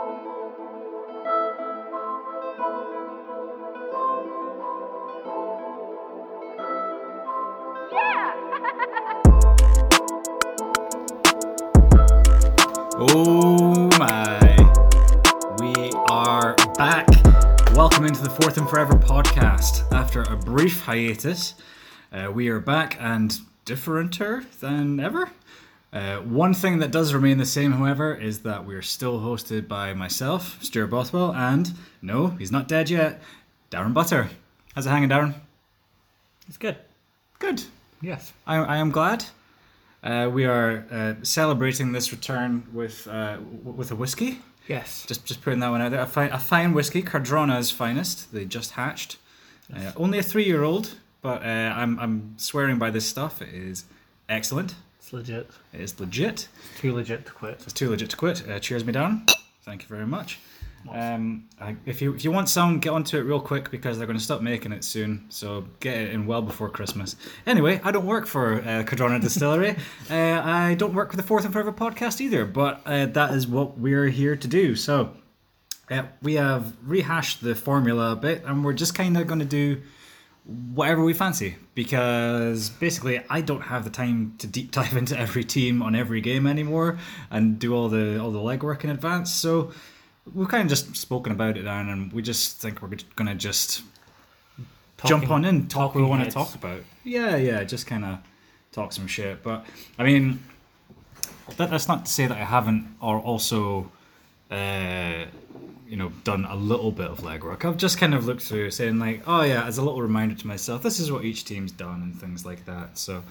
Oh my. We are back. Welcome into the Fourth and Forever podcast. After a brief hiatus, uh, we are back and differenter than ever. Uh, one thing that does remain the same, however, is that we're still hosted by myself, Stuart Bothwell, and no, he's not dead yet, Darren Butter. How's it hanging, Darren? It's good. Good. Yes. I, I am glad. Uh, we are uh, celebrating this return with uh, w- with a whiskey. Yes. Just just putting that one out there. A fine, a fine whiskey, Cardrona's finest. They just hatched. Uh, only a three year old, but uh, I'm I'm swearing by this stuff. It is excellent. It's legit. It is legit. It's too legit to quit. It's too legit to quit. Uh, cheers me down. Thank you very much. Um, I, if you if you want some, get onto it real quick because they're going to stop making it soon. So get it in well before Christmas. Anyway, I don't work for uh, Cardrona Distillery. uh, I don't work for the Fourth and Forever podcast either. But uh, that is what we're here to do. So uh, we have rehashed the formula a bit, and we're just kind of going to do whatever we fancy because basically I don't have the time to deep dive into every team on every game anymore and do all the all the legwork in advance. So we've kind of just spoken about it, Aaron, and we just think we're gonna just jump on in, talk what we want to talk about. Yeah, yeah, just kind of talk some shit. But I mean, that, that's not to say that I haven't or also. Uh, you know, done a little bit of legwork. I've just kind of looked through, saying like, oh yeah, as a little reminder to myself, this is what each team's done and things like that. So,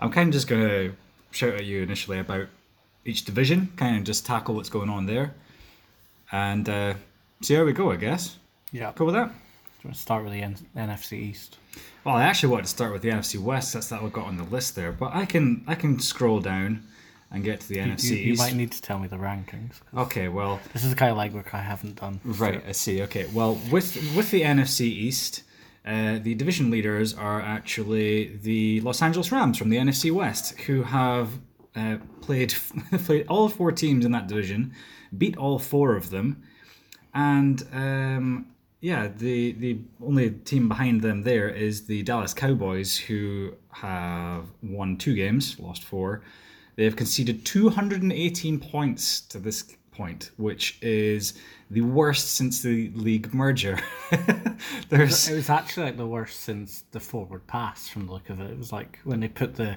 I'm kind of just gonna shout at you initially about each division, kind of just tackle what's going on there, and uh, see how we go. I guess. Yeah. Cool with that. Do you want to start with the N- NFC East? Well, I actually wanted to start with the NFC West. That's that we got on the list there, but I can I can scroll down and get to the You, NFC you, might need to tell me the rankings. Okay, well, This is the kind of legwork I haven't done. Right, I see. Okay, well, with with the NFC East, uh, the division leaders are actually the Los Angeles Rams from the NFC West, who have uh, played played all four teams in that division, beat all four of them, and um, yeah, the the only team behind them there is the Dallas Cowboys, who have won two games, lost four. They have conceded 218 points to this point, which is the worst since the league merger. There's It was actually like the worst since the forward pass from the look of it. It was like when they put the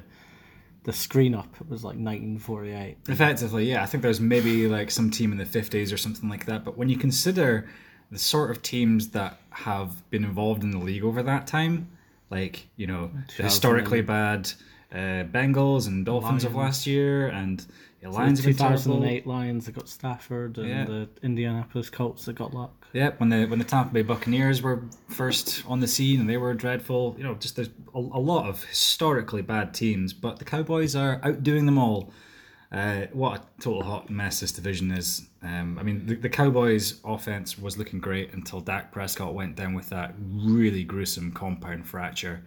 the screen up, it was like 1948. effectively, yeah, I think there's maybe like some team in the 50s or something like that. But when you consider the sort of teams that have been involved in the league over that time, like, you know, the historically bad uh, Bengals and Dolphins of last year and the The Lions been terrible. 2008 Lions that got Stafford and Yeah. the Indianapolis Colts that got luck. Yeah, when the when the Tampa Bay Buccaneers were first on the scene and they were dreadful, you know, just there's a, a lot of historically bad teams, but the Cowboys are outdoing them all. Uh, what a total hot mess this division is. Um, I mean, the, the Cowboys' offense was looking great until Dak Prescott went down with that really gruesome compound fracture,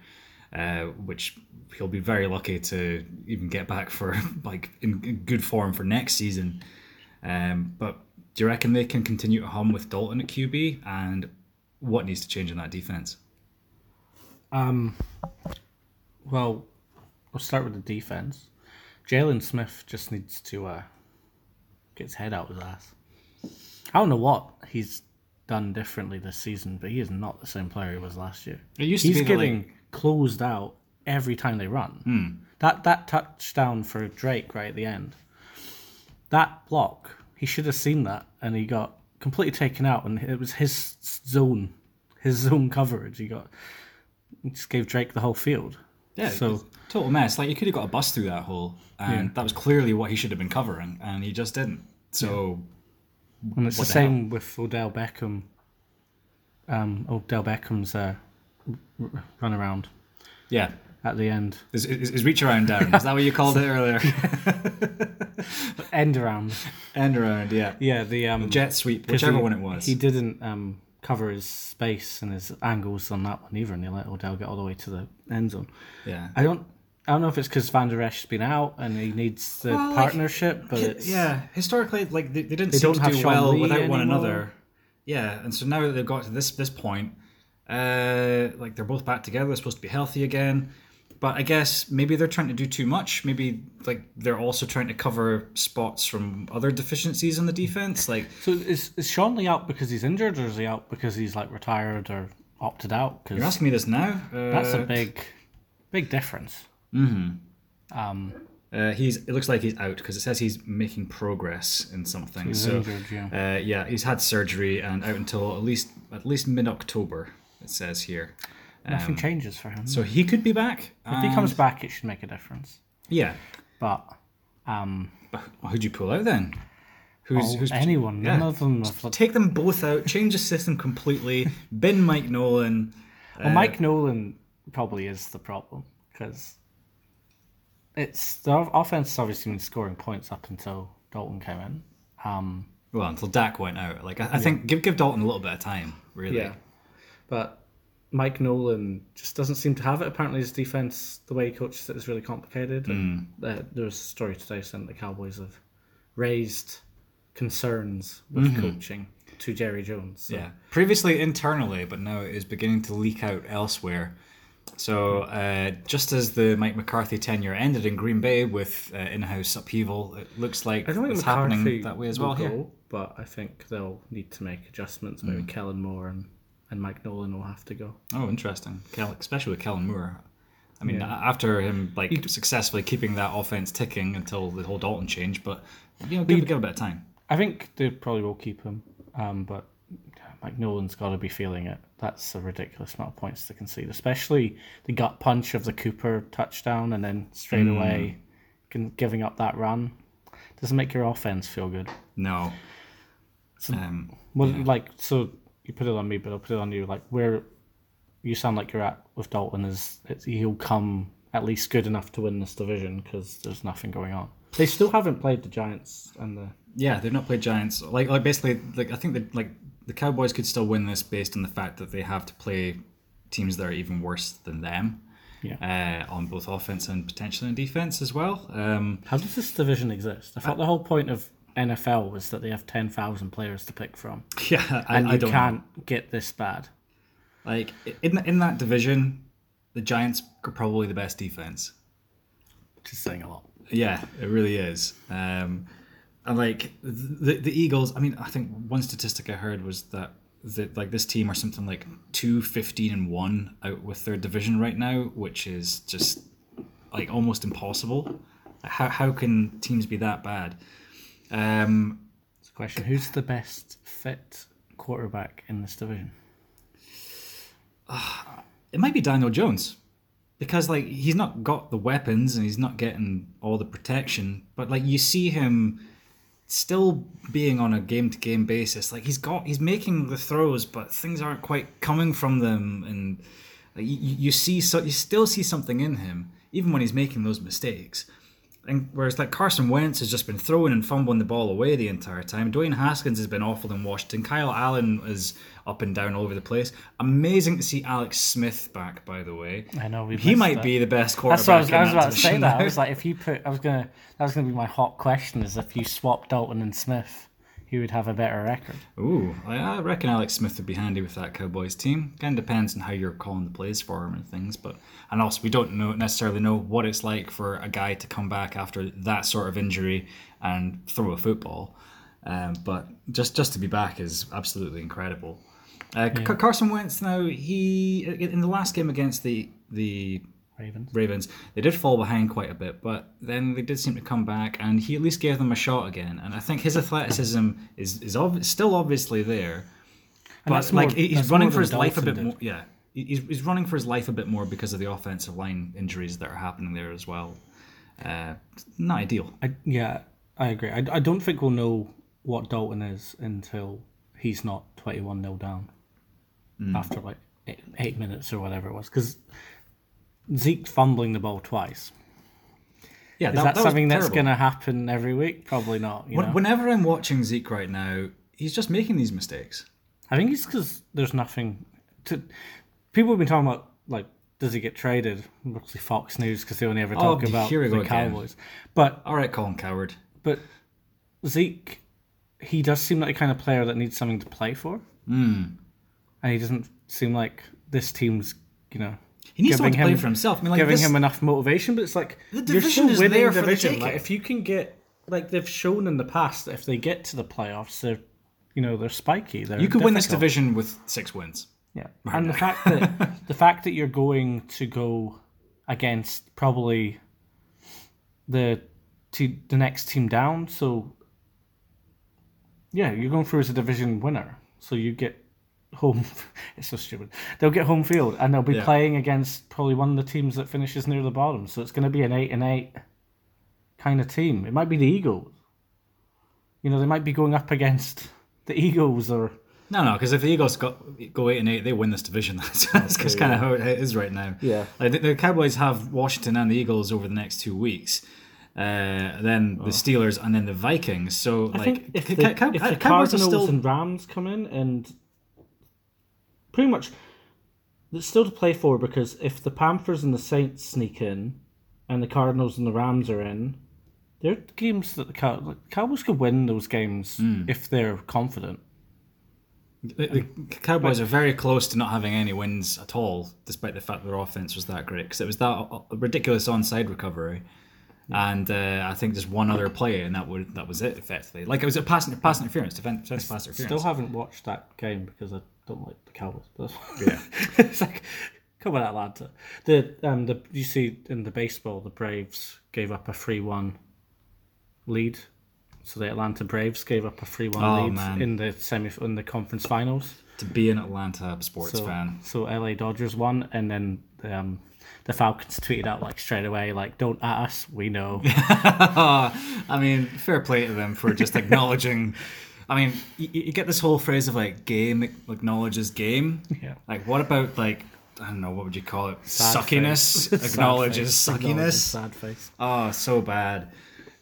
uh, which he'll be very lucky to even get back for like in, in good form for next season. Um, but do you reckon they can continue to hum with Dalton at QB? And what needs to change in that defense? Um, well, we'll start with the defense. Jaylon Smith just needs to uh, get his head out of his ass. I don't know what he's done differently this season, but he is not the same player he was last year. It used to he's be getting like- closed out every time they run. That that touchdown for Drake right at the end, that block, he should have seen that, and he got completely taken out, and it was his zone, his zone coverage. He got he just gave Drake the whole field. Yeah, So- total mess. Like you could have got a bus through that hole, and that was clearly what he should have been covering, and he just didn't. So And it's the the hell? same with Odell Beckham. Um, Odell Beckham's uh, run around yeah, at the end, is, is, is reach around down. Is that what you called it earlier? end around. End around, yeah. Yeah, the um, Jet sweep, whichever he- one it was. He didn't um, cover his space and his angles on that one either, and he let Odell get all the way to the end zone. yeah, I don't. I don't know if it's because Vander Esch's been out and he needs the Well, like, partnership, but it's yeah, historically, like they, they didn't They seem to have do Sean well Lee without one another. Yeah, and so now that they've got to this this point, uh, like they're both back together. They're supposed to be healthy again. But I guess maybe they're trying to do too much. Maybe like they're also trying to cover spots from other deficiencies in the defense. Like so is is Sean Lee out because he's injured, or is he out because he's like retired or opted out? Because you're asking me this now. Uh, that's a big, big difference. Mm-hmm. Um, Uh, he's. It looks like he's out because it says he's making progress in something. So injured, yeah. uh, yeah, he's had surgery and out until at least at least mid October. It says here. nothing changes for him. Um, So he could be back. if he comes back, it should make a difference. Yeah. But um, But who'd you pull out then? Who's, oh, who's anyone, yeah. none of them have. Looked, Take them both out. Change the system completely. bin Mike Nolan. well, Mike Nolan probably is the problem because it's the offense has obviously been scoring points up until Dalton came in. Um, Well, until Dak went out. Like I, I think give give Dalton a little bit of time. Really. Yeah, but Mike Nolan just doesn't seem to have it. Apparently, his defense, the way he coaches it, is really complicated. And uh, there was a story today saying the Cowboys have raised concerns with coaching to Jerry Jones. So Yeah. Previously internally, but now it is beginning to leak out elsewhere. So uh, just as the Mike McCarthy tenure ended in Green Bay with uh, in-house upheaval, it looks like I don't think it's McCarthy happening that way as well will here. go, but I think they'll need to make adjustments. Maybe Kellen Moore and, and Mike Nolan will have to go. Oh, interesting. Kel, especially with Kellen Moore. I mean, Yeah. after him like successfully keeping that offense ticking until the whole Dalton change, but you know, give, give a bit of time. I think they probably will keep him, um, but Mike Nolan's got to be feeling it. That's a ridiculous amount of points to concede, especially the gut punch of the Cooper touchdown and then straight away can, giving up that run. Doesn't make your offense feel good. No. Um, Well, like so, you put it on me, but I'll put it on you. Like where you sound like you're at with Dalton is it's, he'll come at least good enough to win this division because there's nothing going on. They still haven't played the Giants and the yeah, they've not played Giants. Like, like basically, like I think that like the Cowboys could still win this based on the fact that they have to play teams that are even worse than them. Uh, on both offense and potentially on defense as well. Um, How does this division exist? I thought the whole point of NFL was that they have ten thousand players to pick from, yeah, I, and I you don't can't get this bad. Like in in that division, the Giants are probably the best defense. Which is saying a lot. Yeah, it really is. Um, and like the the Eagles, I mean, I think one statistic I heard was that that like this team are something like two fifteen and one out with their division right now, which is just like almost impossible. How how can teams be that bad? Um, It's a question: Who's the best fit quarterback in this division? it might be Daniel Jones. Because like he's not got the weapons and he's not getting all the protection but like you see him still being on a game to game basis. Like he's got he's making the throws but things aren't quite coming from them. And like, you, you see so you still see something in him even when he's making those mistakes and whereas like Carson Wentz has just been throwing and fumbling the ball away the entire time. Dwayne Haskins has been awful in Washington. Kyle Allen is up and down all over the place. Amazing to see Alex Smith back, by the way. I know. He might that. be the best quarterback. That's what I was, I was about to say. division That I was like, if you put, I was gonna, that was gonna be my hot question: is if you swap Dalton and Smith, who would have a better record? Ooh, I, reckon Alex Smith would be handy with that Cowboys team. Kind of depends on how you're calling the plays for him and things, but and also we don't know necessarily know what it's like for a guy to come back after that sort of injury and throw a football. Um, but just just to be back is absolutely incredible. Uh, C- Carson Wentz now he in the last game against the the Ravens. Ravens. They did fall behind quite a bit, but then they did seem to come back, and he at least gave them a shot again. And I think his athleticism is is ob- still obviously there, but that's like he's running for his than life a bit did. more. Yeah, he's, he's running for his life a bit more because of the offensive line injuries that are happening there as well. Uh, not ideal. I, yeah, I agree. I, I don't think we'll know what Dalton is until he's not twenty-one 0 down after like eight, eight minutes or whatever it was. Because Zeke fumbling the ball twice. Yeah, Is that, was something that's going to happen every week? Probably not. You When- know? Whenever I'm watching Zeke right now, he's just making these mistakes. I think it's because there's nothing to. People have been talking about like does he get traded? Mostly Fox News because they only ever talk Oh, about the again. Cowboys. But All right, Colin Cowherd. but Zeke, he does seem like the kind of player that needs something to play for, mm. and he doesn't seem like this team's you know. He needs someone to play him- for himself. I mean, like giving this, him enough motivation, but it's like The division is there for the taking. Like if you can get like they've shown in the past that if they get to the playoffs, they're you know they're spiky. They're you could win this division with six wins. Yeah, and the fact that the fact that you're going to go against probably the te- the next team down, so yeah, you're going through as a division winner, so you get home. it's so stupid. They'll get home field, and they'll be Yeah. playing against probably one of the teams that finishes near the bottom. So it's going to be an eight and eight kind of team. It might be the Eagles. You know, they might be going up against the Eagles or. No, no, because if the Eagles got, go eight and eight, they win this division. That's, that's kind of how it is right now. Yeah. like the, the Cowboys have Washington and the Eagles over the next two weeks. Uh, then the Steelers and then the Vikings. So I like, think if the, Cow- if the Cowboys Cardinals still and Rams come in and pretty much it's still to play for because if the Panthers and the Saints sneak in and the Cardinals and the Rams are in, they're games that the Cow- like, Cowboys could win those games Hmm. if they're confident. The, the Cowboys are very close to not having any wins at all, despite the fact their offense was that great. Because it was that uh, ridiculous onside recovery, and uh, I think just one other play, and that would that was it effectively. Like it was a pass, pass interference, defense, defense pass interference. Still haven't watched that game because I don't like the Cowboys. But Yeah. it's like come on, Atlanta. The um the you see in the baseball the Braves gave up a three one lead. So the Atlanta Braves gave up a three one Oh, lead man. in the semi in the conference finals. to be an Atlanta sports So fan. so LA Dodgers won, and then um, the Falcons tweeted out like straight away like don't at us, we know. I mean, fair play to them for just acknowledging. I mean, you, you get this whole phrase of like game acknowledges game. Yeah. Like, what about like I don't know what would you call it? Sad Suckiness face. Sad acknowledges face. Suckiness. Sad face. Oh, so bad.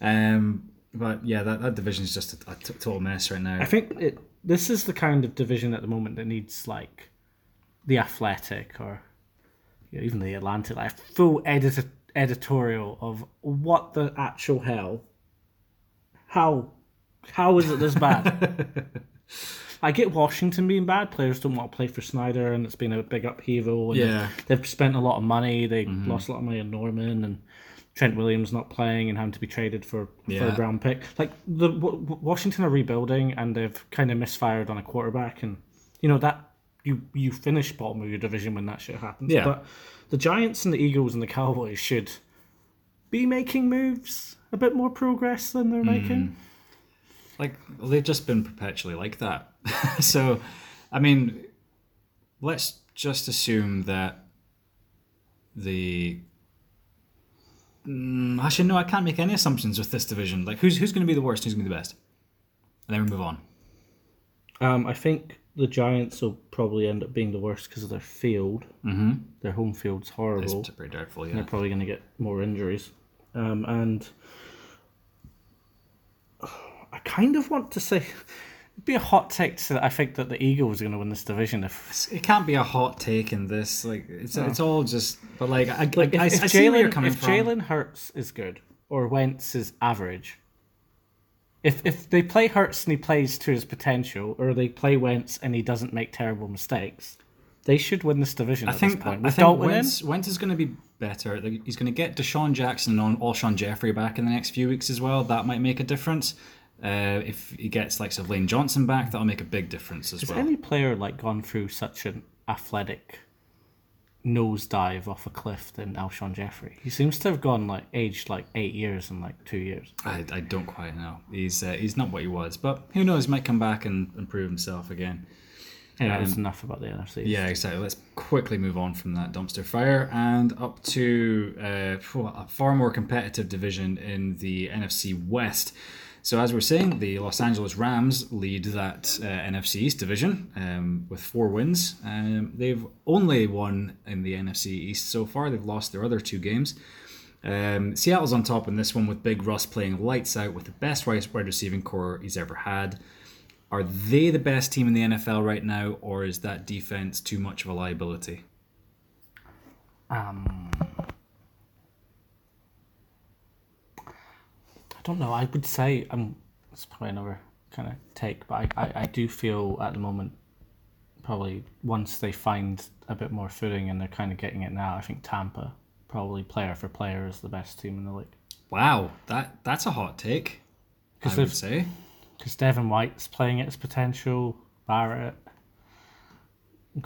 Um, but yeah, that, that division's just a, a t- total mess right now. I think it. This is the kind of division at the moment that needs like the Athletic or you know, even the Atlantic, like a full edit- editorial of what the actual hell. How, how is it this bad? I get Washington being bad. Players don't want to play for Snyder, and it's been a big upheaval. And Yeah. they've spent a lot of money. They mm-hmm. lost a lot of money on Norman and Trent Williams not playing and having to be traded for Yeah. third round pick. Like the w- Washington are rebuilding and they've kind of misfired on a quarterback, and you know that you you finish bottom of your division when that shit happens. Yeah. But the Giants and the Eagles and the Cowboys should be making moves, a bit more progress than they're making. Mm. Like they've just been perpetually like that. so, I mean, let's just assume that the. Mm, actually, no, I can't make any assumptions with this division. Like, who's who's going to be the worst? Who's going to be the best? And then we move on. Um, I think the Giants will probably end up being the worst because of their field. Mm-hmm. Their home field's horrible. It's pretty doubtful, yeah. They're probably going to get more injuries. Um, and kind of want to say it'd be a hot take to say that I think that the Eagles are going to win this division if. It can't be a hot take in this. Like, it's it's all just. But like, I, like, If, I, I if see where you're coming if from. Jalen Hurts is good or Wentz is average, if if they play Hurts and he plays to his potential, or they play Wentz and he doesn't make terrible mistakes, they should win this division I at think this point. I think Dalton in, Wentz, Wentz is going to be better. He's going to get DeSean Jackson and Alshon Jeffery back in the next few weeks as well. That might make a difference. Uh, if he gets like of Lane Johnson back, that'll make a big difference as Has well. Has any player like gone through such an athletic nosedive off a cliff than Alshon Jeffery? He seems to have gone like aged like eight years in like two years. I, I don't quite know. He's uh, he's not what he was, but who knows? He might come back and improve himself again. Anyway, that's enough about the NFC. Yeah, exactly. Let's quickly move on from that dumpster fire and up to uh, a far more competitive division in the NFC West. So, as we're saying, the Los Angeles Rams lead that uh, NFC East division um, with four wins. Um, they've only won in the NFC East so far. They've lost their other two games. Um, Seattle's on top in this one with Big Russ playing lights out with the best wide receiving core he's ever had. Are they the best team in the NFL right now, or is that defense too much of a liability? Um, don't know. I would say um, it's probably another kind of take, but I, I, I do feel at the moment probably once they find a bit more footing and they're kind of getting it now, I think Tampa probably player for player is the best team in the league. Wow, that that's a hot take. I would say. because Devin White's playing at his potential. Barrett,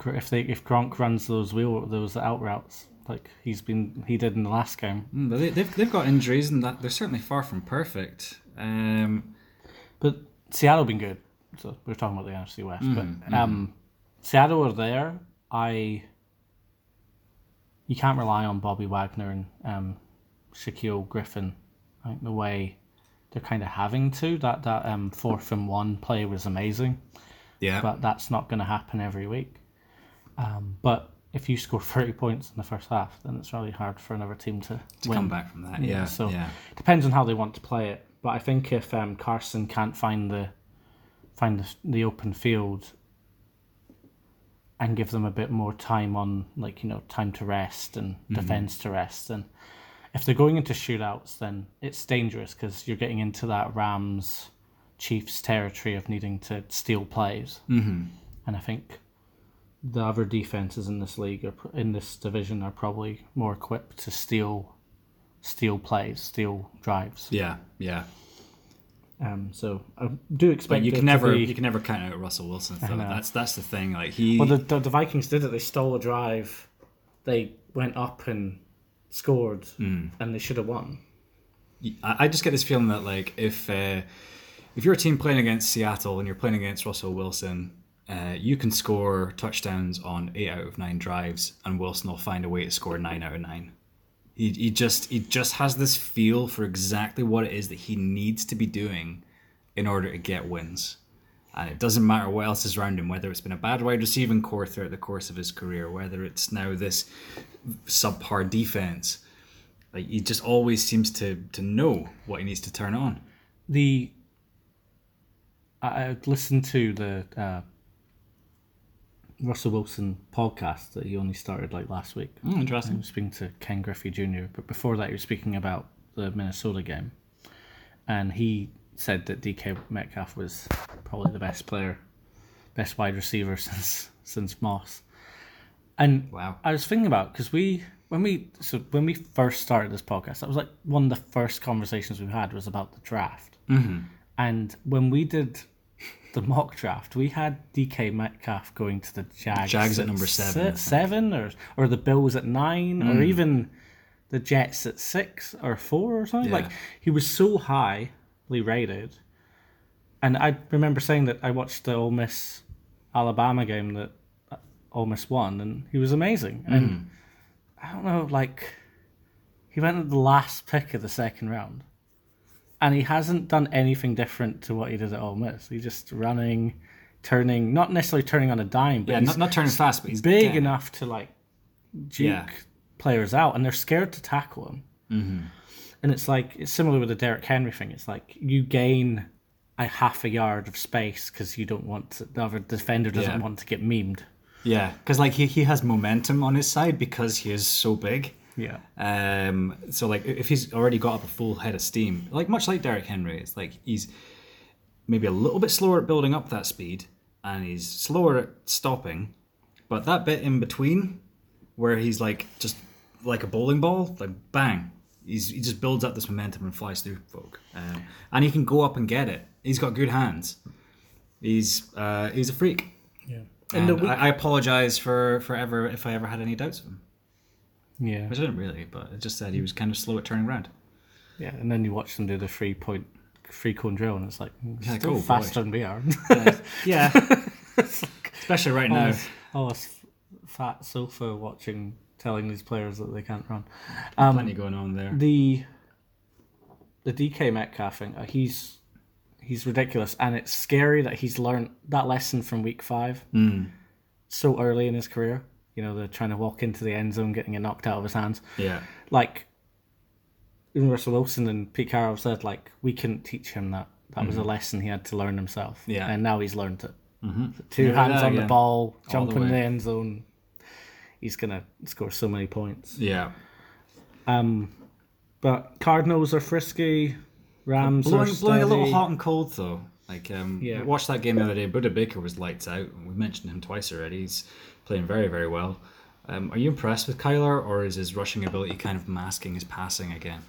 if they if Gronk runs those wheel those out routes like he's been he did in the last game, Mm, but they, they've they've got injuries and that they're certainly far from perfect. Um, but Seattle have been good. So we're talking about the NFC West, Mm, but um, Seattle are there. I you can't rely on Bobby Wagner and um, Shaquill Griffin. Think the way they're kind of having to that that um, fourth and one play was amazing. yeah, but that's not going to happen every week. Um, but if you score 30 points in the first half, then it's really hard for another team to, to win. come back from that, Yeah, yeah, so- yeah, Depends on how they want to play it. But I think if um, Carson can't find the find the, the open field and give them a bit more time on, like you know, time to rest and defense to rest, and if they're going into shootouts, then it's dangerous because you're getting into that Rams Chiefs territory of needing to steal plays. Mm-hmm. And I think the other defenses in this league are in this division are probably more equipped to steal steal plays, steal drives. yeah, yeah. Um, so I do expect But you can never be- you can never count out Russell Wilson. That's that's the thing. Like he, Well, the, the, the Vikings did it. They stole a drive. They went up and scored, Hmm. and they should have won. I I just get this feeling that like if uh, if you're a team playing against Seattle and you're playing against Russell Wilson, uh, you can score touchdowns on eight out of nine drives, and Wilson will find a way to score nine out of nine. He, he just he just has this feel for exactly what it is that he needs to be doing in order to get wins. And it doesn't matter what else is around him, whether it's been a bad wide receiving core throughout the course of his career, whether it's now this subpar defense. Like he just always seems to to know what he needs to turn on. The I listened to the uh, Russell Wilson podcast that he only started like last week. Mm, I interesting. was speaking to Ken Griffey Jr., but before that, he was speaking about the Minnesota game. And he said that DK Metcalf was probably the best player, best wide receiver since since Moss. And Wow. I was thinking about because we when we so when we first started this podcast, that was like one of the first conversations we had was about the draft. Mm-hmm. And when we did the mock draft, we had DK Metcalf going to the Jags. Jags at number seven, seven, or or the Bills at nine, or even the Jets at six or four or something. Yeah. Like he was so highly rated. And I remember saying that I watched the Ole Miss Alabama game that uh, Ole Miss won, and he was amazing. And I don't know, like he went at the last pick of the second round, and he hasn't done anything different to what he did at Ole Miss. He's just running, turning, not necessarily turning on a dime, but Yeah, he's not, not turning fast, but he's big enough to like juke Yeah. players out, and they're scared to tackle him. Mm-hmm. And it's like it's similar with the Derrick Henry thing. It's like you gain a half a yard of space because you don't want to, the other defender doesn't Yeah. want to get memed. Yeah, because like he, he has momentum on his side because he is so big. Yeah, Um, so like if he's already got up a full head of steam, like much like Derrick Henry, it's like he's maybe a little bit slower at building up that speed, and he's slower at stopping, but that bit in between, where he's like just like a bowling ball, like bang, he's, he just builds up this momentum and flies through folk, um, and he can go up and get it. He's got good hands. He's uh, he's a freak. yeah, And the week- I, I apologize for for ever if I ever had any doubts of him. Yeah, Which I didn't really, but it just said he was kind of slow at turning around. yeah. And then you watch them do the three point, three cone drill, and it's like Yeah, still cool, boy. faster than we are. Yeah. Especially right now. oh, this fat sofa watching, telling these players that they can't run. Um, Plenty going on there. the the DK Metcalf thing, uh, he's he's ridiculous, and it's scary that he's learned that lesson from week five so early in his career. You know, the trying to walk into the end zone, getting it knocked out of his hands. Yeah. Like even Russell Wilson and Pete Carroll said, like we couldn't teach him that. That was a lesson he had to learn himself. Yeah. and now he's learned it. Two Never hands on the ball, the jump in the end zone. he's gonna score so many points. Yeah. Um, But Cardinals are frisky. Rams are Blowing, blowing a little hot and cold though. Like um, Yeah. we watched that game the other day. Budda Baker was lights out. We mentioned him twice already. He's playing very very well. Um, are you impressed with Kyler, or is his rushing ability kind of masking his passing again?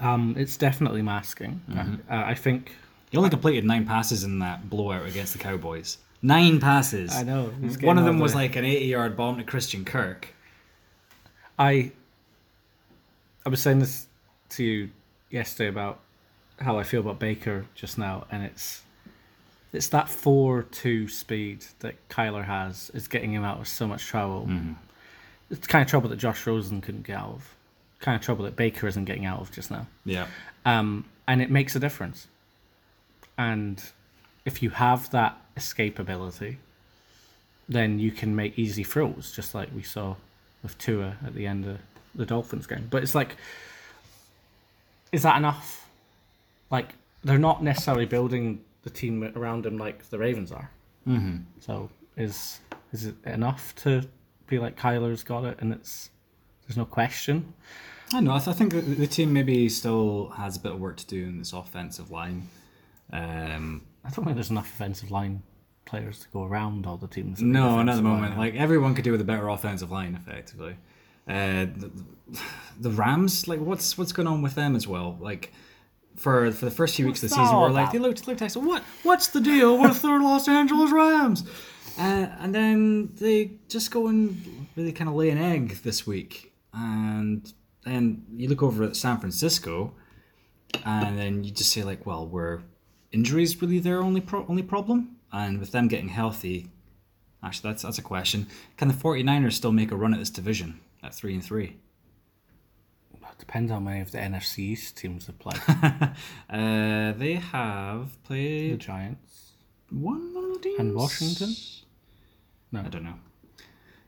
Um, it's definitely masking. Mm-hmm. Uh, I think. He only completed nine passes in that blowout against the Cowboys. Nine passes. I know, One of them was like an 80-yard bomb to Christian Kirk. I. I was saying this to you yesterday about how I feel about Baker just now, and it's it's that four-two speed that Kyler has is getting him out of so much trouble. It's the kind of trouble that Josh Rosen couldn't get out of. Kind of trouble that Baker isn't getting out of just now. Yeah. um, and it makes a difference. And if you have that escapability, then you can make easy throws, just like we saw with Tua at the end of the Dolphins game. But it's like, is that enough? Like, they're not necessarily building the team around him like the Ravens are. Mm-hmm. So is is it enough to be like Kyler's got it and it's there's no question? I know. I, th- I think that the team maybe still has a bit of work to do in this offensive line. Um, I don't think there's enough offensive line players to go around all the teams. no, not at the moment. Like everyone could do with a better offensive line, effectively. Uh, the, the Rams, like what's what's going on with them as well? Like for for the first few weeks of the season, we're like they looked looked like so what what's the deal with their Los Angeles Rams? Uh, and then they just go and really kind of lay an egg this week, and then you look over at San Francisco, and then you just say like, well, were injuries really their only pro- only problem? And with them getting healthy, actually, that's that's a question. Can the 49ers still make a run at this division at three and three? Depends how many of the NFC East teams have played. Uh, they have played the Giants. one of the teams. And Washington? No, I don't know.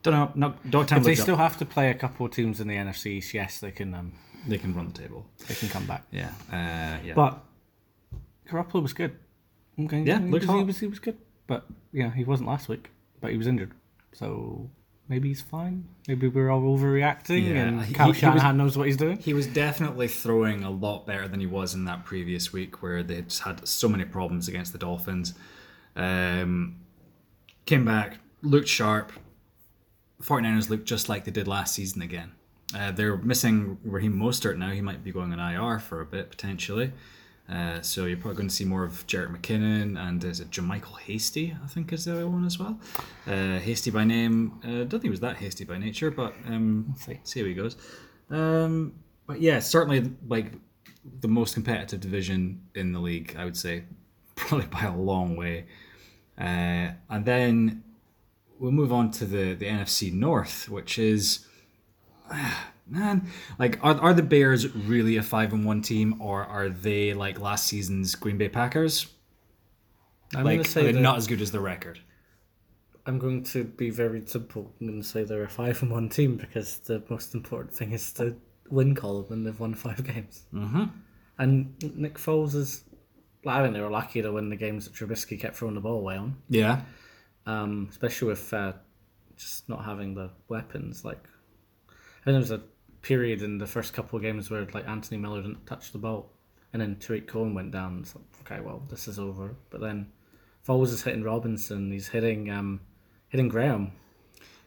Don't know. No, don't tell If they still have to play a couple of teams in the NFC East, yes, they can. Um, they can run the table. they can come back. Yeah. Uh, yeah. But Garoppolo was good. Okay, Yeah, he was, he was he was good. But yeah, he wasn't last week. But he was injured, so maybe he's fine. Maybe we're all overreacting, Yeah, and Kyle he Shanahan knows what he's doing. He was definitely throwing a lot better than he was in that previous week, where they just had so many problems against the Dolphins. Um, came back, looked sharp. 49ers look just like they did last season again. Uh, they're missing Raheem Mostert now. He might be going on IR for a bit potentially. Uh, so you're probably going to see more of Jerick McKinnon and is it JaMycal Hasty? I think is the other one as well. Uh, hasty by name. Uh, don't think he was that hasty by nature, but um, see. see how he goes. Um, but yeah, certainly like the most competitive division in the league, I would say, probably by a long way. Uh, and then we'll move on to the the NFC North, which is man, like are are the Bears really a five and one team, or are they like last season's Green Bay Packers? I'm like going to say they're not as good as the record. I'm going to be very simple. I'm going to say they're a five and one team because the most important thing is the win column, and they've won five games. Mm-hmm. And Nick Foles is. I think they were lucky to win the games that Trubisky kept throwing the ball away on, Yeah, um, especially with uh, just not having the weapons. Like, I think there was a period in the first couple of games where like Anthony Miller didn't touch the ball, and then Tarik Cohen went down. It's like, okay, well, this is over. But then Foles is hitting Robinson. He's hitting um, hitting Graham.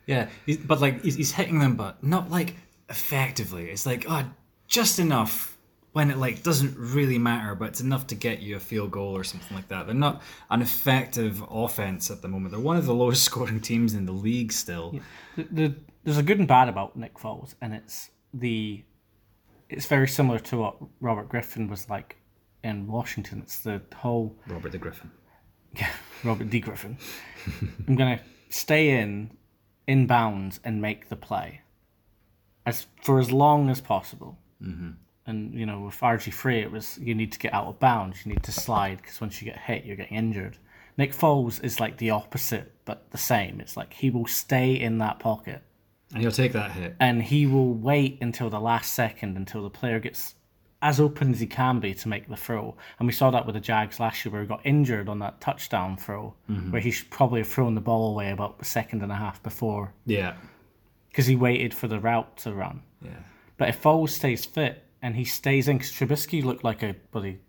yeah, he's, but like he's, he's hitting them, but not like effectively. It's like oh, just enough when it like doesn't really matter, but it's enough to get you a field goal or something like that. They're not an effective offense at the moment. They're one of the lowest scoring teams in the league still. the, the, there's a good and bad about Nick Foles, and it's the it's very similar to what Robert Griffin was like in Washington. It's the whole Robert the Griffin. yeah, Robert D. Griffin. I'm gonna stay in in bounds and make the play as for as long as possible. Mm-hmm. And you know, with RG three, it was you need to get out of bounds, you need to slide because once you get hit, you're getting injured. Nick Foles is like the opposite, but the same. It's like he will stay in that pocket And he'll take that hit. and he will wait until the last second until the player gets as open as he can be to make the throw. And we saw that with the Jags last year where he got injured on that touchdown throw, mm-hmm. where he should probably have thrown the ball away about a second and a half before Yeah. because he waited for the route to run. Yeah. But if Foles stays fit and he stays in, because Trubisky looked like a buddy,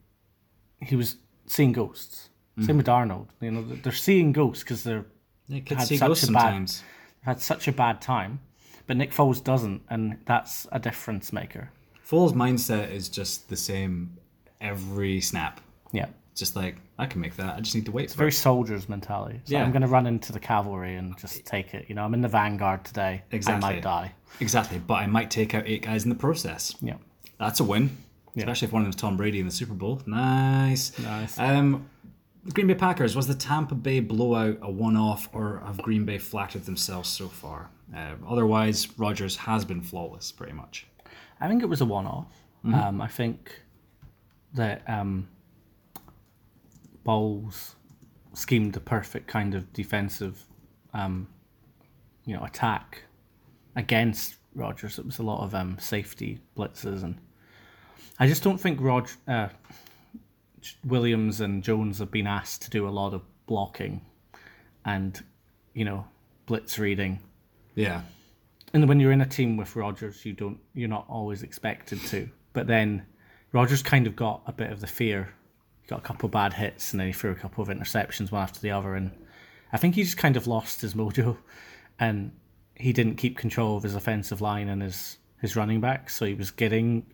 he was seeing ghosts. Mm. Same with Arnold. You know, they're seeing ghosts because they're kids Had see such ghosts a bad- sometimes. had such a bad time. But Nick Foles doesn't, and that's a difference maker. Foles' mindset is just the same every snap. Yeah. Just like, I can make that. I just need to wait for Very it. soldier's mentality. So Yeah. I'm going to run into the cavalry and just take it. You know, I'm in the vanguard today. Exactly. I might die. Exactly. But I might take out eight guys in the process. Yeah. That's a win. Especially if one of them's Tom Brady in the Super Bowl. Nice. Nice. Um, the Green Bay Packers, was the Tampa Bay blowout a one off or have Green Bay flattered themselves so far? Uh, otherwise, Rodgers has been flawless pretty much. I think it was a one-off. Mm-hmm. Um, I think that um, Bowles schemed the perfect kind of defensive, um, you know, attack against Rodgers. It was a lot of um, safety blitzes, and I just don't think Rog uh, Williams and Jones have been asked to do a lot of blocking and, you know, blitz reading Yeah. and when you're in a team with Rodgers, you don't you're not always expected to. But then Rodgers kind of got a bit of the fear. He got a couple of bad hits and then he threw a couple of interceptions one after the other and I think he just kind of lost his mojo and he didn't keep control of his offensive line and his his running back, so he was getting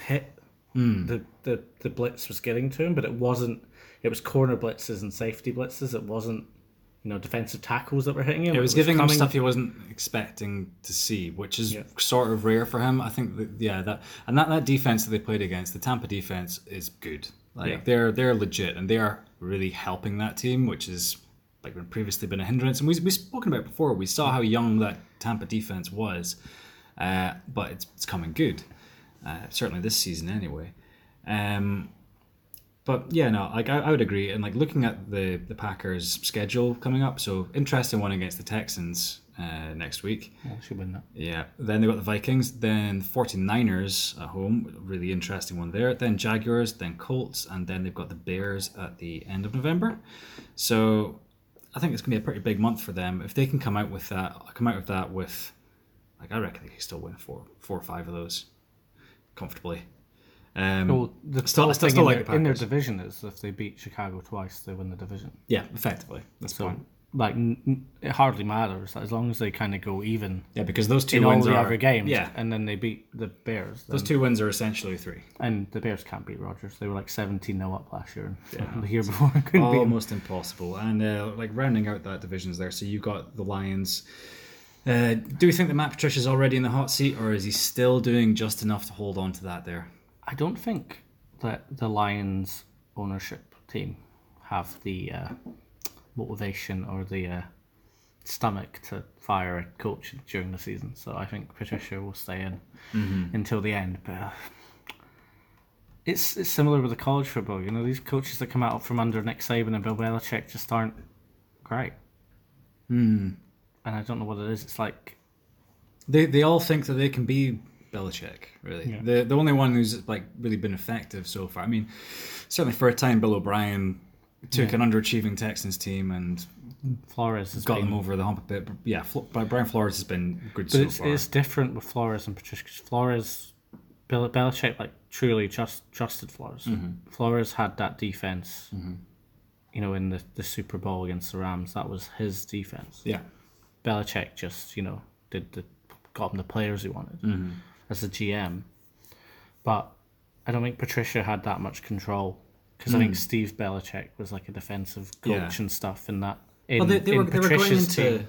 hit. The, the the blitz was getting to him, but it wasn't. It was corner blitzes and safety blitzes. It wasn't, you know, defensive tackles that were hitting him. It was giving him stuff he wasn't expecting to see, which is Yeah. sort of rare for him. I think that yeah, that and that, that defense that they played against, the Tampa defense is good. Like Yeah. they're they're legit and they are really helping that team, which is like previously been a hindrance. And we we've spoken about it before. We saw how young that Tampa defense was, uh, but it's it's coming good. Uh, certainly this season anyway. Um, but yeah, no, like I, I would agree. And like looking at the the Packers' schedule coming up, so interesting one against the Texans uh, next week. Yeah, should win that. Yeah. Then they've got the Vikings, then 49ers at home, really interesting one there. Then Jaguars, then Colts, and then they've got the Bears at the end of November. So I think it's gonna be a pretty big month for them. If they can come out with that come out with that with like I reckon they can still win four four or five of those comfortably. Um, Well, the Still- still, still- in, like their, the in their division is if they beat Chicago twice, they win the division. yeah, effectively. That's So, fine. like, n- it hardly matters as long as they kind of go even Yeah, because those two in all wins the are other games. Yeah, and then they beat the Bears. those two wins are essentially three. and the Bears can't beat Rodgers. They were like seventeen 0 up last year, and the year before couldn't almost impossible. And uh, like rounding out that division is there, so you got the Lions. Uh, do we think that Matt Patricia's already in the hot seat, or is he still doing just enough to hold on to that there? I don't think that the Lions ownership team have the uh, motivation or the uh, stomach to fire a coach during the season. So I think Patricia will stay in until the end. But uh, it's it's similar with the college football. You know, these coaches that come out from under Nick Saban and Bill Belichick just aren't great. And I don't know what it is. It's like They they all think that they can be Belichick. Really, Yeah. the the only one who's like really been effective so far. I mean, certainly for a time, Bill O'Brien took an underachieving Texans team and Flores has got been them over the hump a bit. But yeah, Flo- but Brian Flores has been good But so it's, far. it's different with Flores and Patricia. 'cause Flores, Bill, Belichick, like truly just trusted Flores. Mm-hmm. Flores had that defense. You know, in the, the Super Bowl against the Rams, that was his defense. yeah, Belichick just you know did the got him the players he wanted Mm-hmm. as a GM, but I don't think Patricia had that much control because I think Steve Belichick was like a defensive coach Mm. Yeah. and stuff in that. In, Well, they, they, in were, they were going Patricia's into team.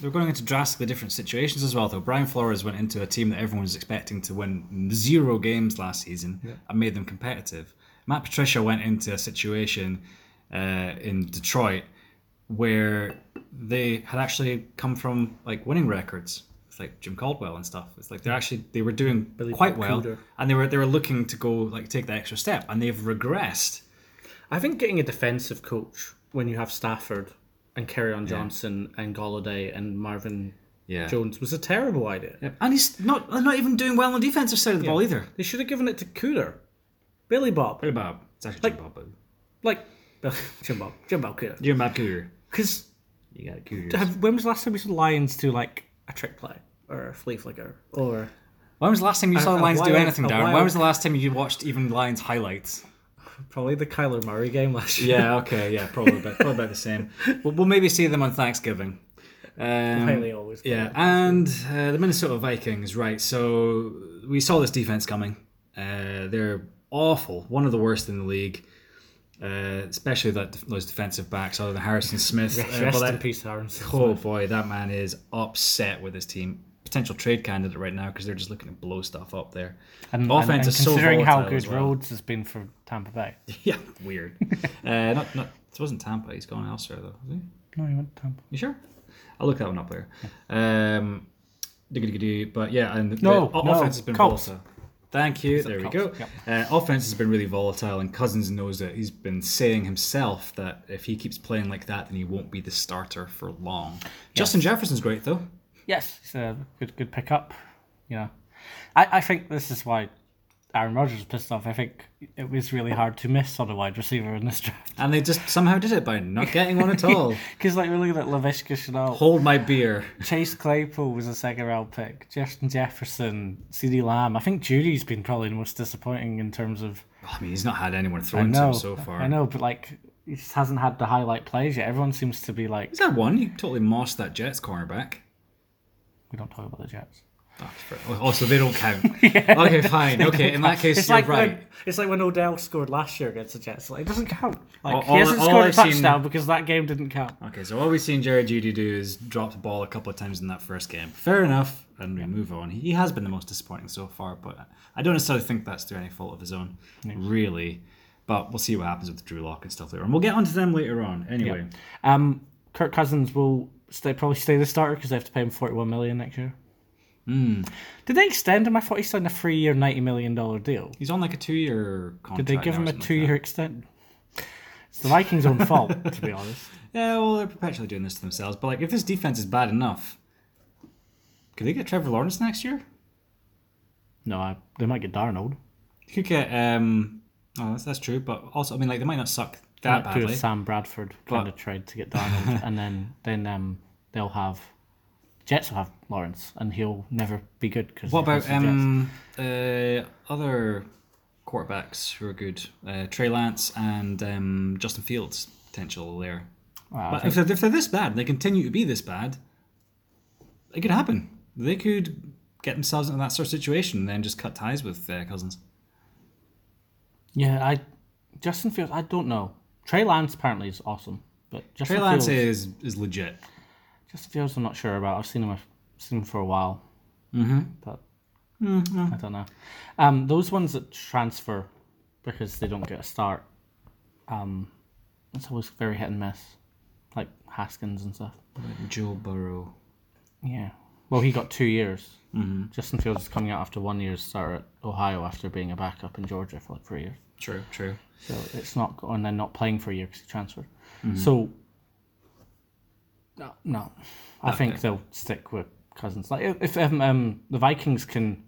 they were going into drastically different situations as well. Though Brian Flores went into a team that everyone was expecting to win zero games last season and made them competitive. Matt Patricia went into a situation uh, in Detroit where they had actually come from like winning records. It's like Jim Caldwell and stuff. It's like they're actually they were doing Billy quite well, Cooter. and they were they were looking to go like take the extra step, and they've regressed. I think getting a defensive coach when you have Stafford and Kerryon Johnson and Golladay and Marvin Yeah. Jones was a terrible idea. Yeah. And he's not not even doing well on the defensive side of the ball either. They should have given it to Cooter, Billy Bob, What about it's actually Like- Jim Bob. like Jim Bob, Jim Bob Cooter. Jim Bob Cougar. Because You got Cougars. when was the last time we saw Lions do like a trick play or a flea flicker or When was the last time you saw a the Lions do anything, Darren? When was the last time you watched even Lions highlights? probably the Kyler Murray game last year? Yeah, okay, yeah, probably about, probably about the same. We'll, we'll maybe see them on Thanksgiving. Um, Highly always. yeah, and uh, the Minnesota Vikings, right? So we saw this defense coming. Uh, they're awful, one of the worst in the league. Uh, especially that those defensive backs, other than Harrison Smith. Uh, Rest but in peace, Aaron. Oh boy, that man is upset with his team. Potential trade candidate right now because they're just looking to blow stuff up there. And, Offense and, and is so considering how good well. Rhodes has been for Tampa Bay. Yeah, weird. uh, not, not, it wasn't Tampa. He's gone elsewhere though. He? No, he went to Tampa. You sure? I'll look that one up later. Um, but yeah, and the No, o- no, offense has been Colts. Thank you. There we go. yep. Uh, offense has been really volatile, and Cousins knows it. He's been saying himself that if he keeps playing like that, then he won't be the starter for long. Justin Jefferson's great though. Yes, it's a good good pickup. You know, I, I think this is why Aaron Rodgers is pissed off. I think it was really hard to miss on a wide receiver in this draft And they just somehow did it by not getting one at all. because like we're looking at Laviska Shenault, Hold my beer. Chase Claypool was a second round pick, Justin Jefferson, CeeDee Lamb. I think Jeudy's been probably the most disappointing in terms of. I mean, he's not had anyone thrown to him so far. I know, but like he just hasn't had the highlight plays yet. Everyone seems to be like, He's had one. He totally mossed that Jets cornerback. we don't talk about the Jets. Oh, oh, so they don't count. Okay, fine. Okay, in that case, It's you're like right. when it's like when Odell scored last year against the Jets. Like it doesn't count. Like All- he hasn't all scored a I've seen- touchdown because that game didn't count. Okay, so all we've seen Jared Jeudy do is drop the ball a couple of times in that first game. Fair enough, and we move on. He has been the most disappointing so far, but I don't necessarily think that's through any fault of his own, really. But we'll see what happens with Drew Lock and stuff later on. We'll get onto them later on. Anyway, Um, Kirk Cousins will stay probably stay the starter because they have to pay him forty one million next year. Hmm. Did they extend him? I thought he signed a three year ninety million dollar deal. he's on like a two-year contract. Did they give him a two that. year extension? It's the Vikings' own fault, to be honest. Yeah, well, they're perpetually doing this to themselves. But like, if this defense is bad enough, could they get Trevor Lawrence next year? No, I, they might get Darnold. You could get. um Oh, that's, that's true. But also, I mean, like, they might not suck that do badly. a Sam Bradford kind But- of trade to get Darnold, and then then um they'll have Jets will have Lawrence, and he'll never be good because What about um uh, other quarterbacks who are good? Uh, Trey Lance and um, Justin Fields potential there. But if they're, if they're this bad, they continue to be this bad. It could happen. They could get themselves into that sort of situation and then just cut ties with uh, Cousins. Yeah, I Justin Fields. I don't know. Trey Lance apparently is awesome, but Justin Trey Lance Fields, is is legit. Justin Fields, I'm not sure about. I've seen him. I've seen him for a while, mm-hmm. but I don't know. Um, those ones that transfer because they don't get a start, um, it's always very hit and miss, like Haskins and stuff. Joe Burrow. Yeah. Well, he got two years. Mm-hmm. Justin Fields is coming out after one year's start at Ohio after being a backup in Georgia for like three years. True, true. So it's not, and then not playing for a year because he transferred. So, no, no, I think they'll stick with Cousins. Like if, if um, um, the Vikings can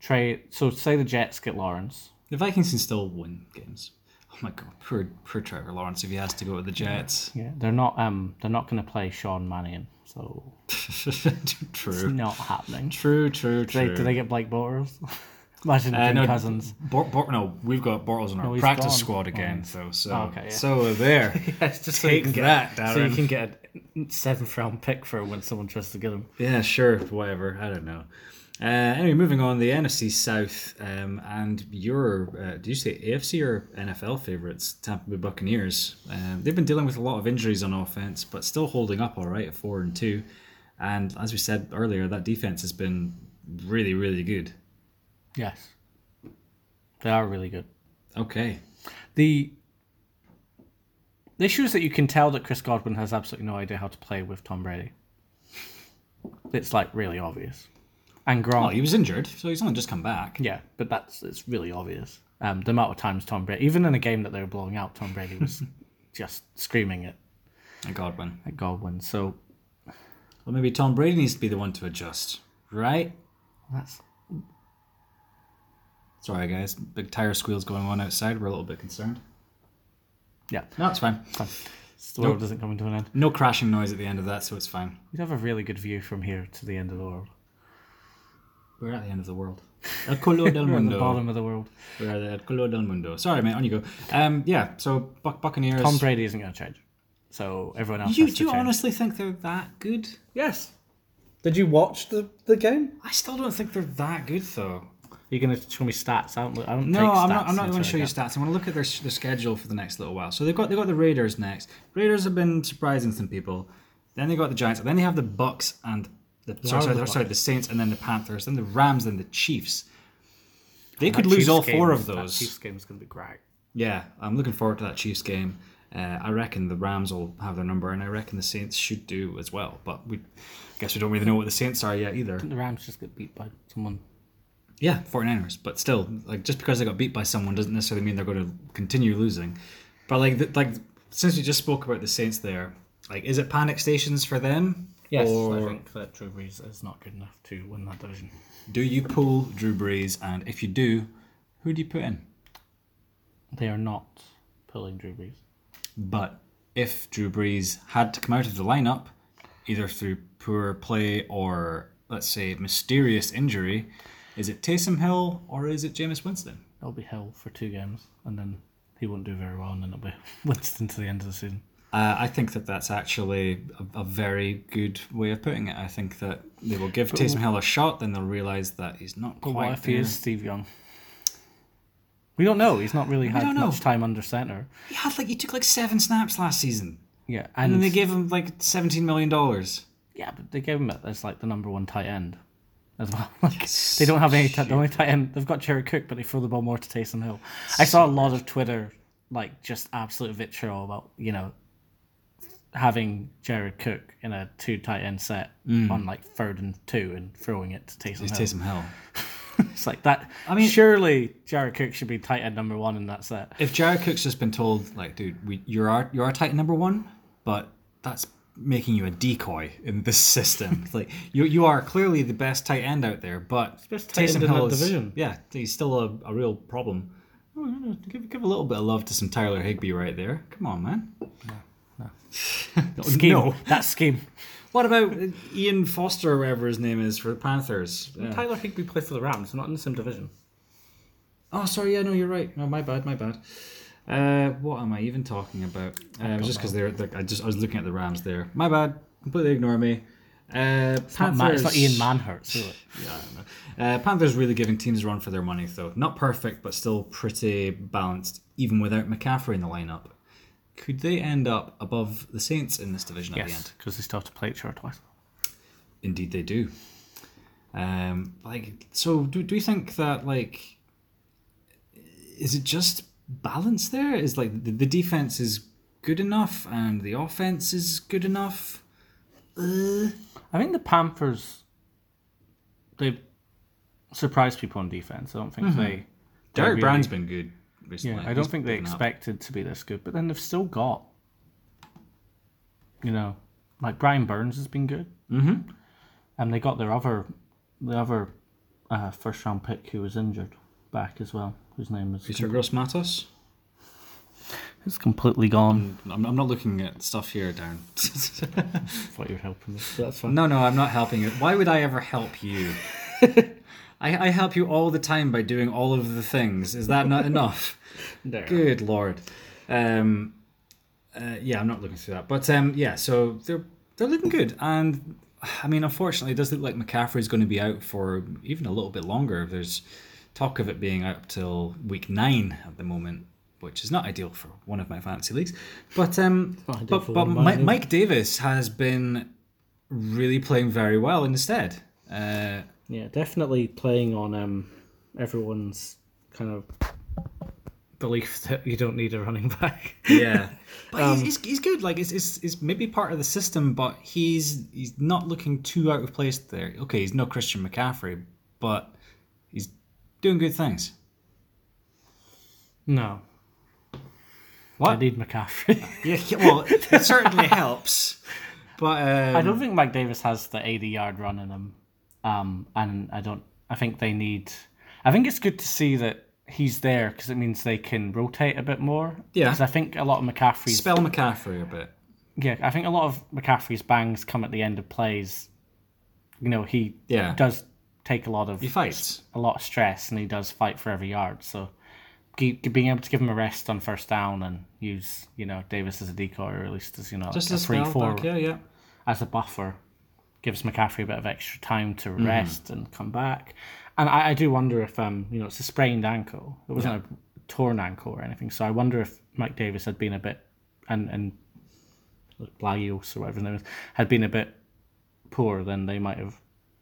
trade, so say the Jets get Lawrence, The Vikings can still win games. Oh my god, poor poor Trevor Lawrence if he has to go to the Jets. yeah, they're not um they're not going to play Sean Mannion, so it's true. not happening. True, true, Do they, true. do they get Blake Bortles? Imagine Uh, no, Cousins. Bor- Bor- no, we've got Bortles in our No, practice gone. squad again, though. So, Oh, okay, yeah. so there. Yes, just Take that, so Darren. you can get a seventh round pick for when someone tries to get him. yeah, sure, whatever. I don't know. Uh, anyway, moving on, the NFC South, um, and your, uh, did you say AFC or NFL favorites, Tampa Bay Buccaneers? Um, they've been dealing with a lot of injuries on offense, but still holding up all right at four and two. And as we said earlier, that defense has been really, really good. Yes, they are really good. Okay. The the issue is that you can tell that Chris Godwin has absolutely no idea how to play with Tom Brady. It's like really obvious. And Gronk, Well, he was injured, so he's only just come back. yeah, but that's it's really obvious. Um, the amount of times Tom Brady, even in a game that they were blowing out, Tom Brady was just screaming it. at, Godwin. at Godwin. So Well, maybe Tom Brady needs to be the one to adjust, right? That's Sorry, guys. Big tire squeals going on outside. We're a little bit concerned. yeah. No, it's fine. Fine. The world isn't come to an end. No crashing noise at the end of that, so it's fine. We'd have a really good view from here to the end of the world. We're at the end of the world. El color del We're at the mundo. bottom of the world. We're at el color del mundo. Sorry, mate. On you go. Um, yeah. So Buc- Buccaneers. Tom Brady isn't going to change. So everyone else You do you honestly think they're that good? Yes. Did you watch the, the game? I still don't think they're that good, though. You're going to show me stats. I don't, I don't No, take I'm stats not. I'm not going to show you stats. I'm going to look at their their schedule for the next little while. So they've got they have got the Raiders next. Raiders have been surprising some people. Then they got the Giants. Then they have the Bucks and the sorry, sorry, the sorry, the Saints, and then the Panthers, then the Rams, then the Chiefs. They That could lose Chiefs all game- four of That those. Chiefs game is going to be great. Yeah, I'm looking forward to that Chiefs game. Uh, I reckon the Rams will have their number, and I reckon the Saints should do as well. But we I guess we don't really know what the Saints are yet either. The Rams just get beat by someone. Yeah, 49ers. But still, like just because they got beat by someone doesn't necessarily mean they're going to continue losing. But like, the, like since we just spoke about the Saints there, like, is it panic stations for them? Or I think that Drew Brees is not good enough to win that division. do you pull Drew Brees? And if you do, who do you put in? They are not pulling Drew Brees. But if Drew Brees had to come out of the lineup, either through poor play or let's say mysterious injury, is it Taysom Hill or is it Jameis Winston? It'll be Hill for two games, and then he won't do very well, and then it'll be Winston to the end of the season. Uh, I think that that's actually a, a very good way of putting it. I think that they will give Taysom Hill a shot, then they'll realize that he's not But quite what if he there. is Steve Young? We don't know. He's not really had much time under center. He had like he took like seven snaps last season, Yeah, and and, then they gave him like seventeen million dollars. yeah, but they gave him it as like the number one tight end as well. Like they don't have any. T- the only tight end they've got Jared Cook, but they throw the ball more to Taysom Hill. I saw a lot of Twitter like just absolute vitriol about you know having Jared Cook in a two tight end set mm. on like third and two and throwing it to Taysom It's Hill. Taysom Hill. It's like that. I mean- mean, surely Jared Cook should be tight end number one in that set. If Jared Cook's just been told, like, dude, we, you're our you're our tight end number one, but that's making you a decoy in this system. Like you you are clearly the best tight end out there, but best tight end in that is- division. Yeah, he's still a, a real problem. Oh, no, no, Give, give a little bit of love to some Tyler Higbee right there. Come on, man. No, no. Scheme. no. That scheme. What about uh, Ian Foster or whatever his name is for the Panthers? Yeah. Tyler Higbee plays for the Rams, not in the same division. Oh, sorry. Yeah, no, you're right. No, my bad. My bad. Uh, what am I even talking about? Uh, it was just because they're, they're. I just I was looking at the Rams there. My bad. Completely ignore me. Uh, It's not, Ma- it's not Ian Manhurts, is it? Yeah, I don't know. Uh, Panthers really giving teams a run for their money, though. Not perfect, but still pretty balanced, even without McCaffrey in the lineup. Could they end up above the Saints in this division at the Yes, end? because they still have to play each other twice. Indeed, they do. Um, like, so do do you think that like, is it just balance there? Is like the, the defense is good enough and the offense is good enough? Uh, I think the Panthers, they've surprised people on defense. I don't think they. they Derek really- Brown's been good recently. Yeah, I don't He's think they picking up. expected to be this good, but then they've still got. You know, like Brian Burns has been good, Mhm. and they got their other, the other, uh, first round pick who was injured back as well, whose name is. Yetur Gross Matos. It's completely gone. I'm, I'm not looking at stuff here, Darren. I thought you were helping me. That's fine. no, no, I'm not helping you. Why would I ever help you? I, I help you all the time by doing all of the things. Is that not enough? There. Good lord. Um, uh, yeah, I'm not looking through that, but um, yeah, so they're they're looking good, and I mean, unfortunately, it does look like McCaffrey's going to be out for even a little bit longer. There's talk of it being up till week nine at the moment, which is not ideal for one of my fantasy leagues. But um, but, but one of mine Mike. Mike Davis has been really playing very well instead. Uh, Yeah, definitely playing on um, everyone's kind of belief that you don't need a running back. Yeah, but he's, he's, he's good. Like it's, it's it's maybe part of the system, but he's he's not looking too out of place there. Okay, he's no Christian McCaffrey, but doing good things. no, What? I need McCaffrey. Yeah, yeah, well, it certainly helps. But um, I don't think Mike Davis has the 80 yard run in him. Um, and I don't. I think they need. I think it's good to see that he's there because it means they can rotate a bit more. Yeah. Because I think a lot of McCaffrey's. spell McCaffrey a bit. Yeah, I think a lot of McCaffrey's bangs come at the end of plays. You know, he Yeah. does take a lot of He fights. a lot of stress, and he does fight for every yard. So, being able to give him a rest on first down and use you know Davis as a decoy, or at least as you know Just like a three four back. Yeah, yeah. as a buffer, gives McCaffrey a bit of extra time to Mm-hmm. rest and come back. And I, I do wonder if um you know it's a sprained ankle. It wasn't a torn ankle or anything. So I wonder if Mike Davis had been a bit and and Blagios or whatever his name is had been a bit poor, then they might have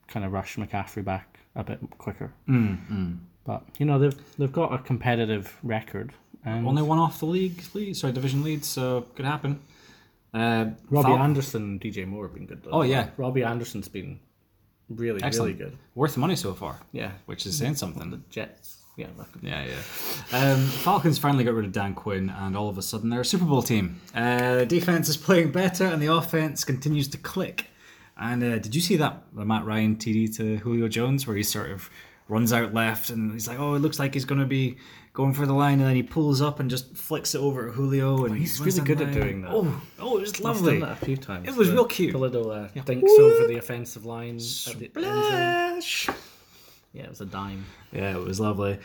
kind of rush McCaffrey back a bit quicker. Mm, But you know they've they've got a competitive record. And Only one off the league, lead, sorry, division lead, so could happen. Uh, Robbie Fal- Anderson and DJ Moore have been good. Though. Oh, yeah. Robbie Anderson's been really Excellent. really good. worth the money so far, Yeah, which is saying something. The Jets. Yeah, that Yeah, yeah. Um, Falcons finally got rid of Dan Quinn, and all of a sudden they're a Super Bowl team. Uh, the defense is playing better, and the offense continues to click. And uh, did you see that the Matt Ryan TD to Julio Jones, where he sort of runs out left, and he's like, "Oh, it looks like he's going to be going for the line," and then he pulls up and just flicks it over at Julio, and he's runs really good the at doing that. Oh, oh, it was He's lovely. done that a few times. It was The- real cute. The little uh, dinks over the offensive line at the end zone. Splash. Yeah, it was a dime. Yeah, it was lovely.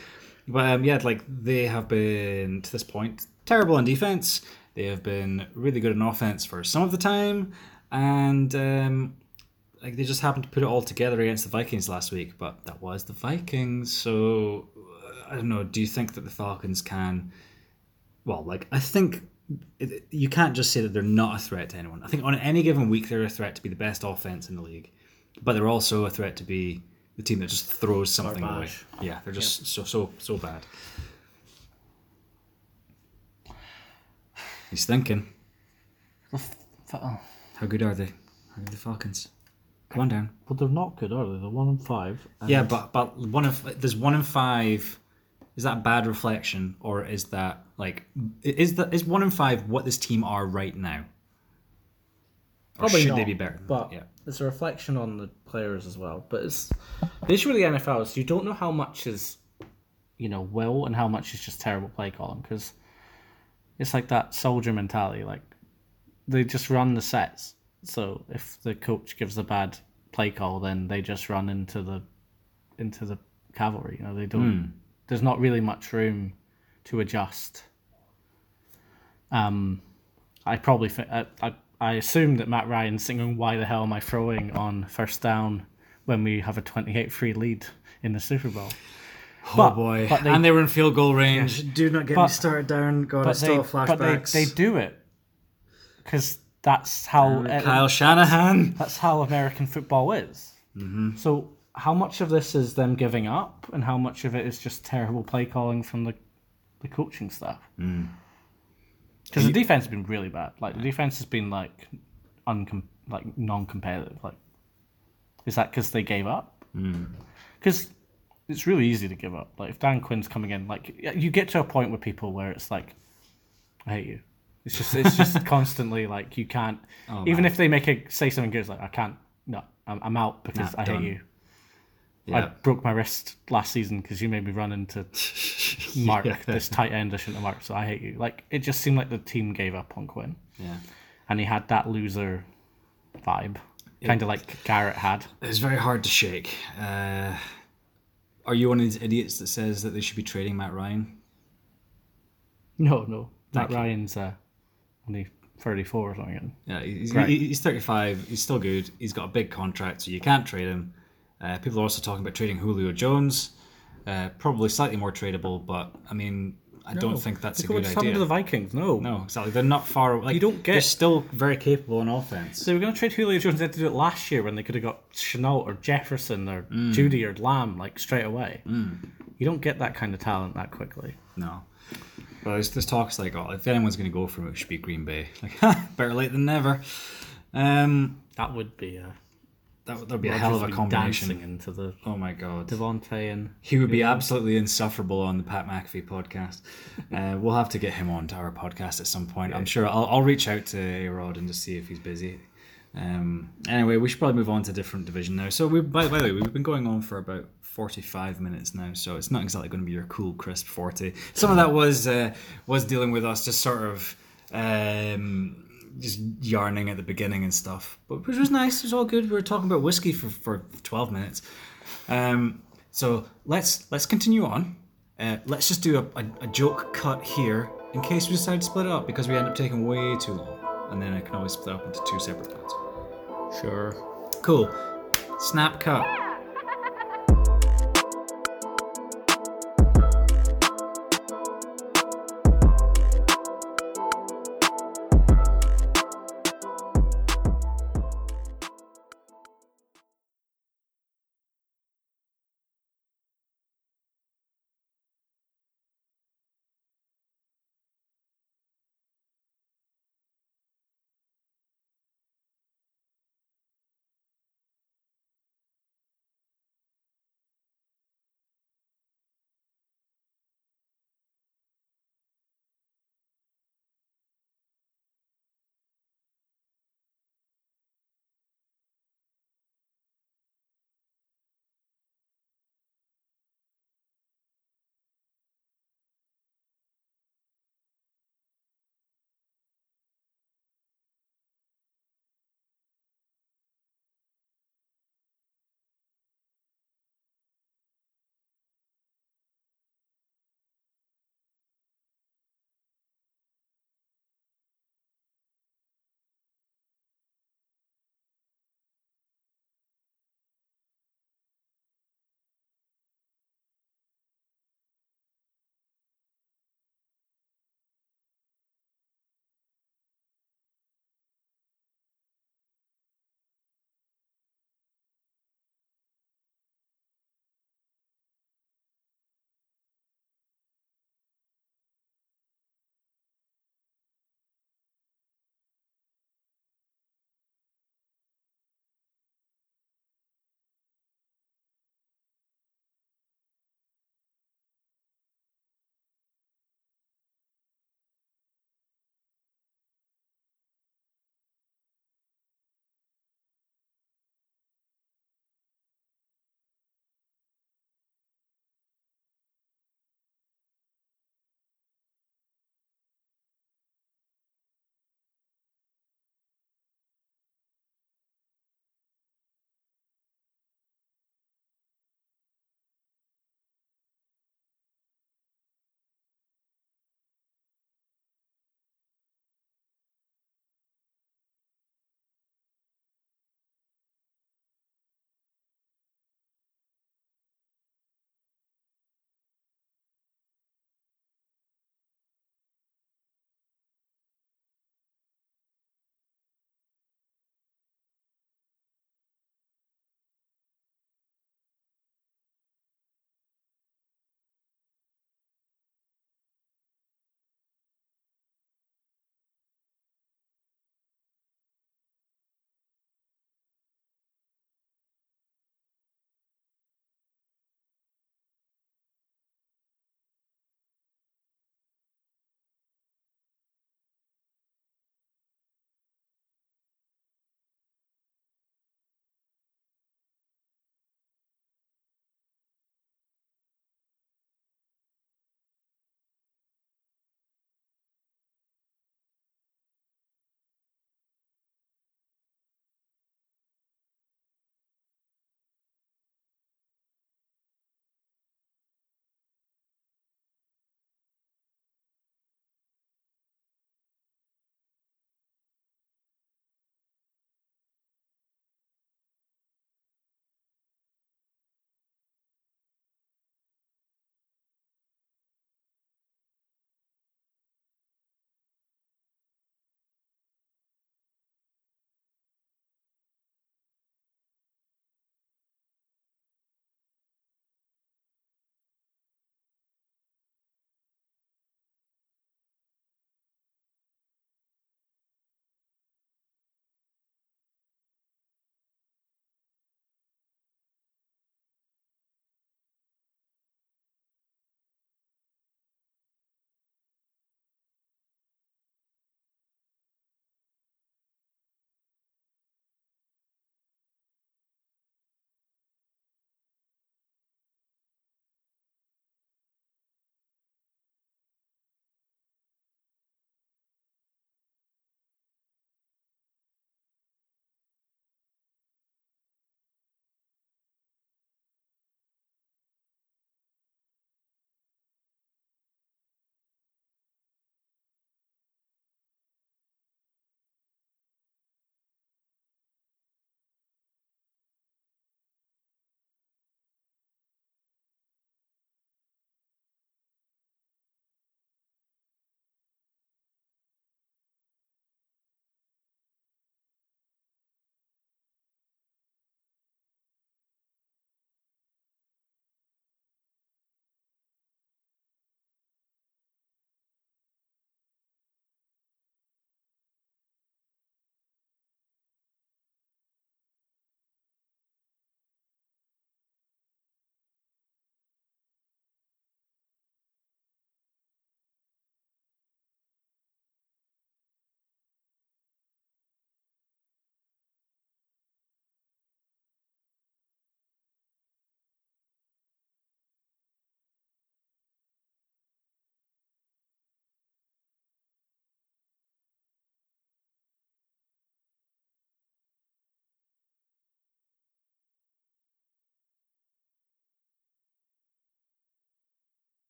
But um, yeah, like they have been to this point terrible on defense. They have been really good on offense for some of the time, and um, like they just happened to put it all together against the Vikings last week. But that was the Vikings, so uh, I don't know. Do you think that the Falcons can? Well, like I think it, you can't just say that they're not a threat to anyone. I think on any given week they're a threat to be the best offense in the league, but they're also a threat to be the team that just throws something away. Yeah, they're just so so so bad. He's thinking, how good are they? How are the Falcons? Come on down. But they're not good, are they? They're one and five. and- Yeah, but but one of there's one in five. Is that a bad reflection, or is that like is that is one in five what this team are right now? Or Probably should not, they be better? than But that? yeah, it's a reflection on the players as well. But it's the issue with the NFL is you don't know how much is, you know, will and how much is just terrible play calling because it's like that soldier mentality. Like they just run the sets. So if the coach gives a bad play call, then they just run into the into the cavalry. You know, they don't. There's not really much room to adjust. Um, I probably think I, I I assume that Matt Ryan's singing "Why the hell am I throwing?" on first down when we have a 28-3 lead in the Super Bowl. oh but- boy, but they- and they were in field goal range. Do not get But- me started down. God, I But still they, have but they, they do it because that's how uh, Kyle Shanahan. that's how American football is. Mm-hmm. So how much of this is them giving up, and how much of it is just terrible play calling from the the coaching staff? Because the defense has been really bad. Like the defense has been like uncom- like non-competitive. Like is that because they gave up? Because it's really easy to give up. Like if Dan Quinn's coming in, like you get to a point with people where it's like, I hate you. It's just it's just constantly like you can't. even if they make a say something good, it's like I can't. No, I'm, I'm out because Nah, I done. hate you. I broke my wrist last season because you made me run into Mark, this tight end I shouldn't have marked, so I hate you. Like it just seemed like the team gave up on Quinn, Yeah. and he had that loser vibe, kind of like Garrett had. It's very hard to shake. Uh, are you one of these idiots that says that they should be trading Matt Ryan? No, no, Matt you. Ryan's uh, only thirty four or something. Yeah, he's, Right. he's 35. He's still good. He's got a big contract, so you can't trade him. Uh, people are also talking about trading Julio Jones. Uh, probably slightly more tradable, but I mean, I don't think that's a good idea. to the Vikings. No, no, exactly. They're not far. Like, You don't get- They're still very capable in offense. So they were going to trade Julio Jones. They had to do it last year when they could have got Shenault or Jefferson or Jeudy or Lamb like straight away. You don't get that kind of talent that quickly. No. But there's, there's talks like, oh, if anyone's going to go for it, it should be Green Bay. Like, better late than never. Um, That would be a that would that'd be a hell of a combination. into the Oh my god. Davante and He would be absolutely insufferable on the Pat McAfee podcast. Uh, we'll have to get him on to our podcast at some point. I'm sure I'll, I'll reach out to A Rod and just see if he's busy. Um, anyway, we should probably move on to a different division now. So, we, by, by the way, we've been going on for about 45 minutes now, so it's not exactly going to be your cool, crisp 40. Some of that was uh, was dealing with us just sort of um, just yarning at the beginning and stuff, but which was nice. It was all good. We were talking about whiskey for, for 12 minutes. Um, so let's let's continue on. Uh, let's just do a, a, a joke cut here in case we decide to split it up because we end up taking way too long, and then I can always split up into two separate parts. Sure. Cool. Snap cut.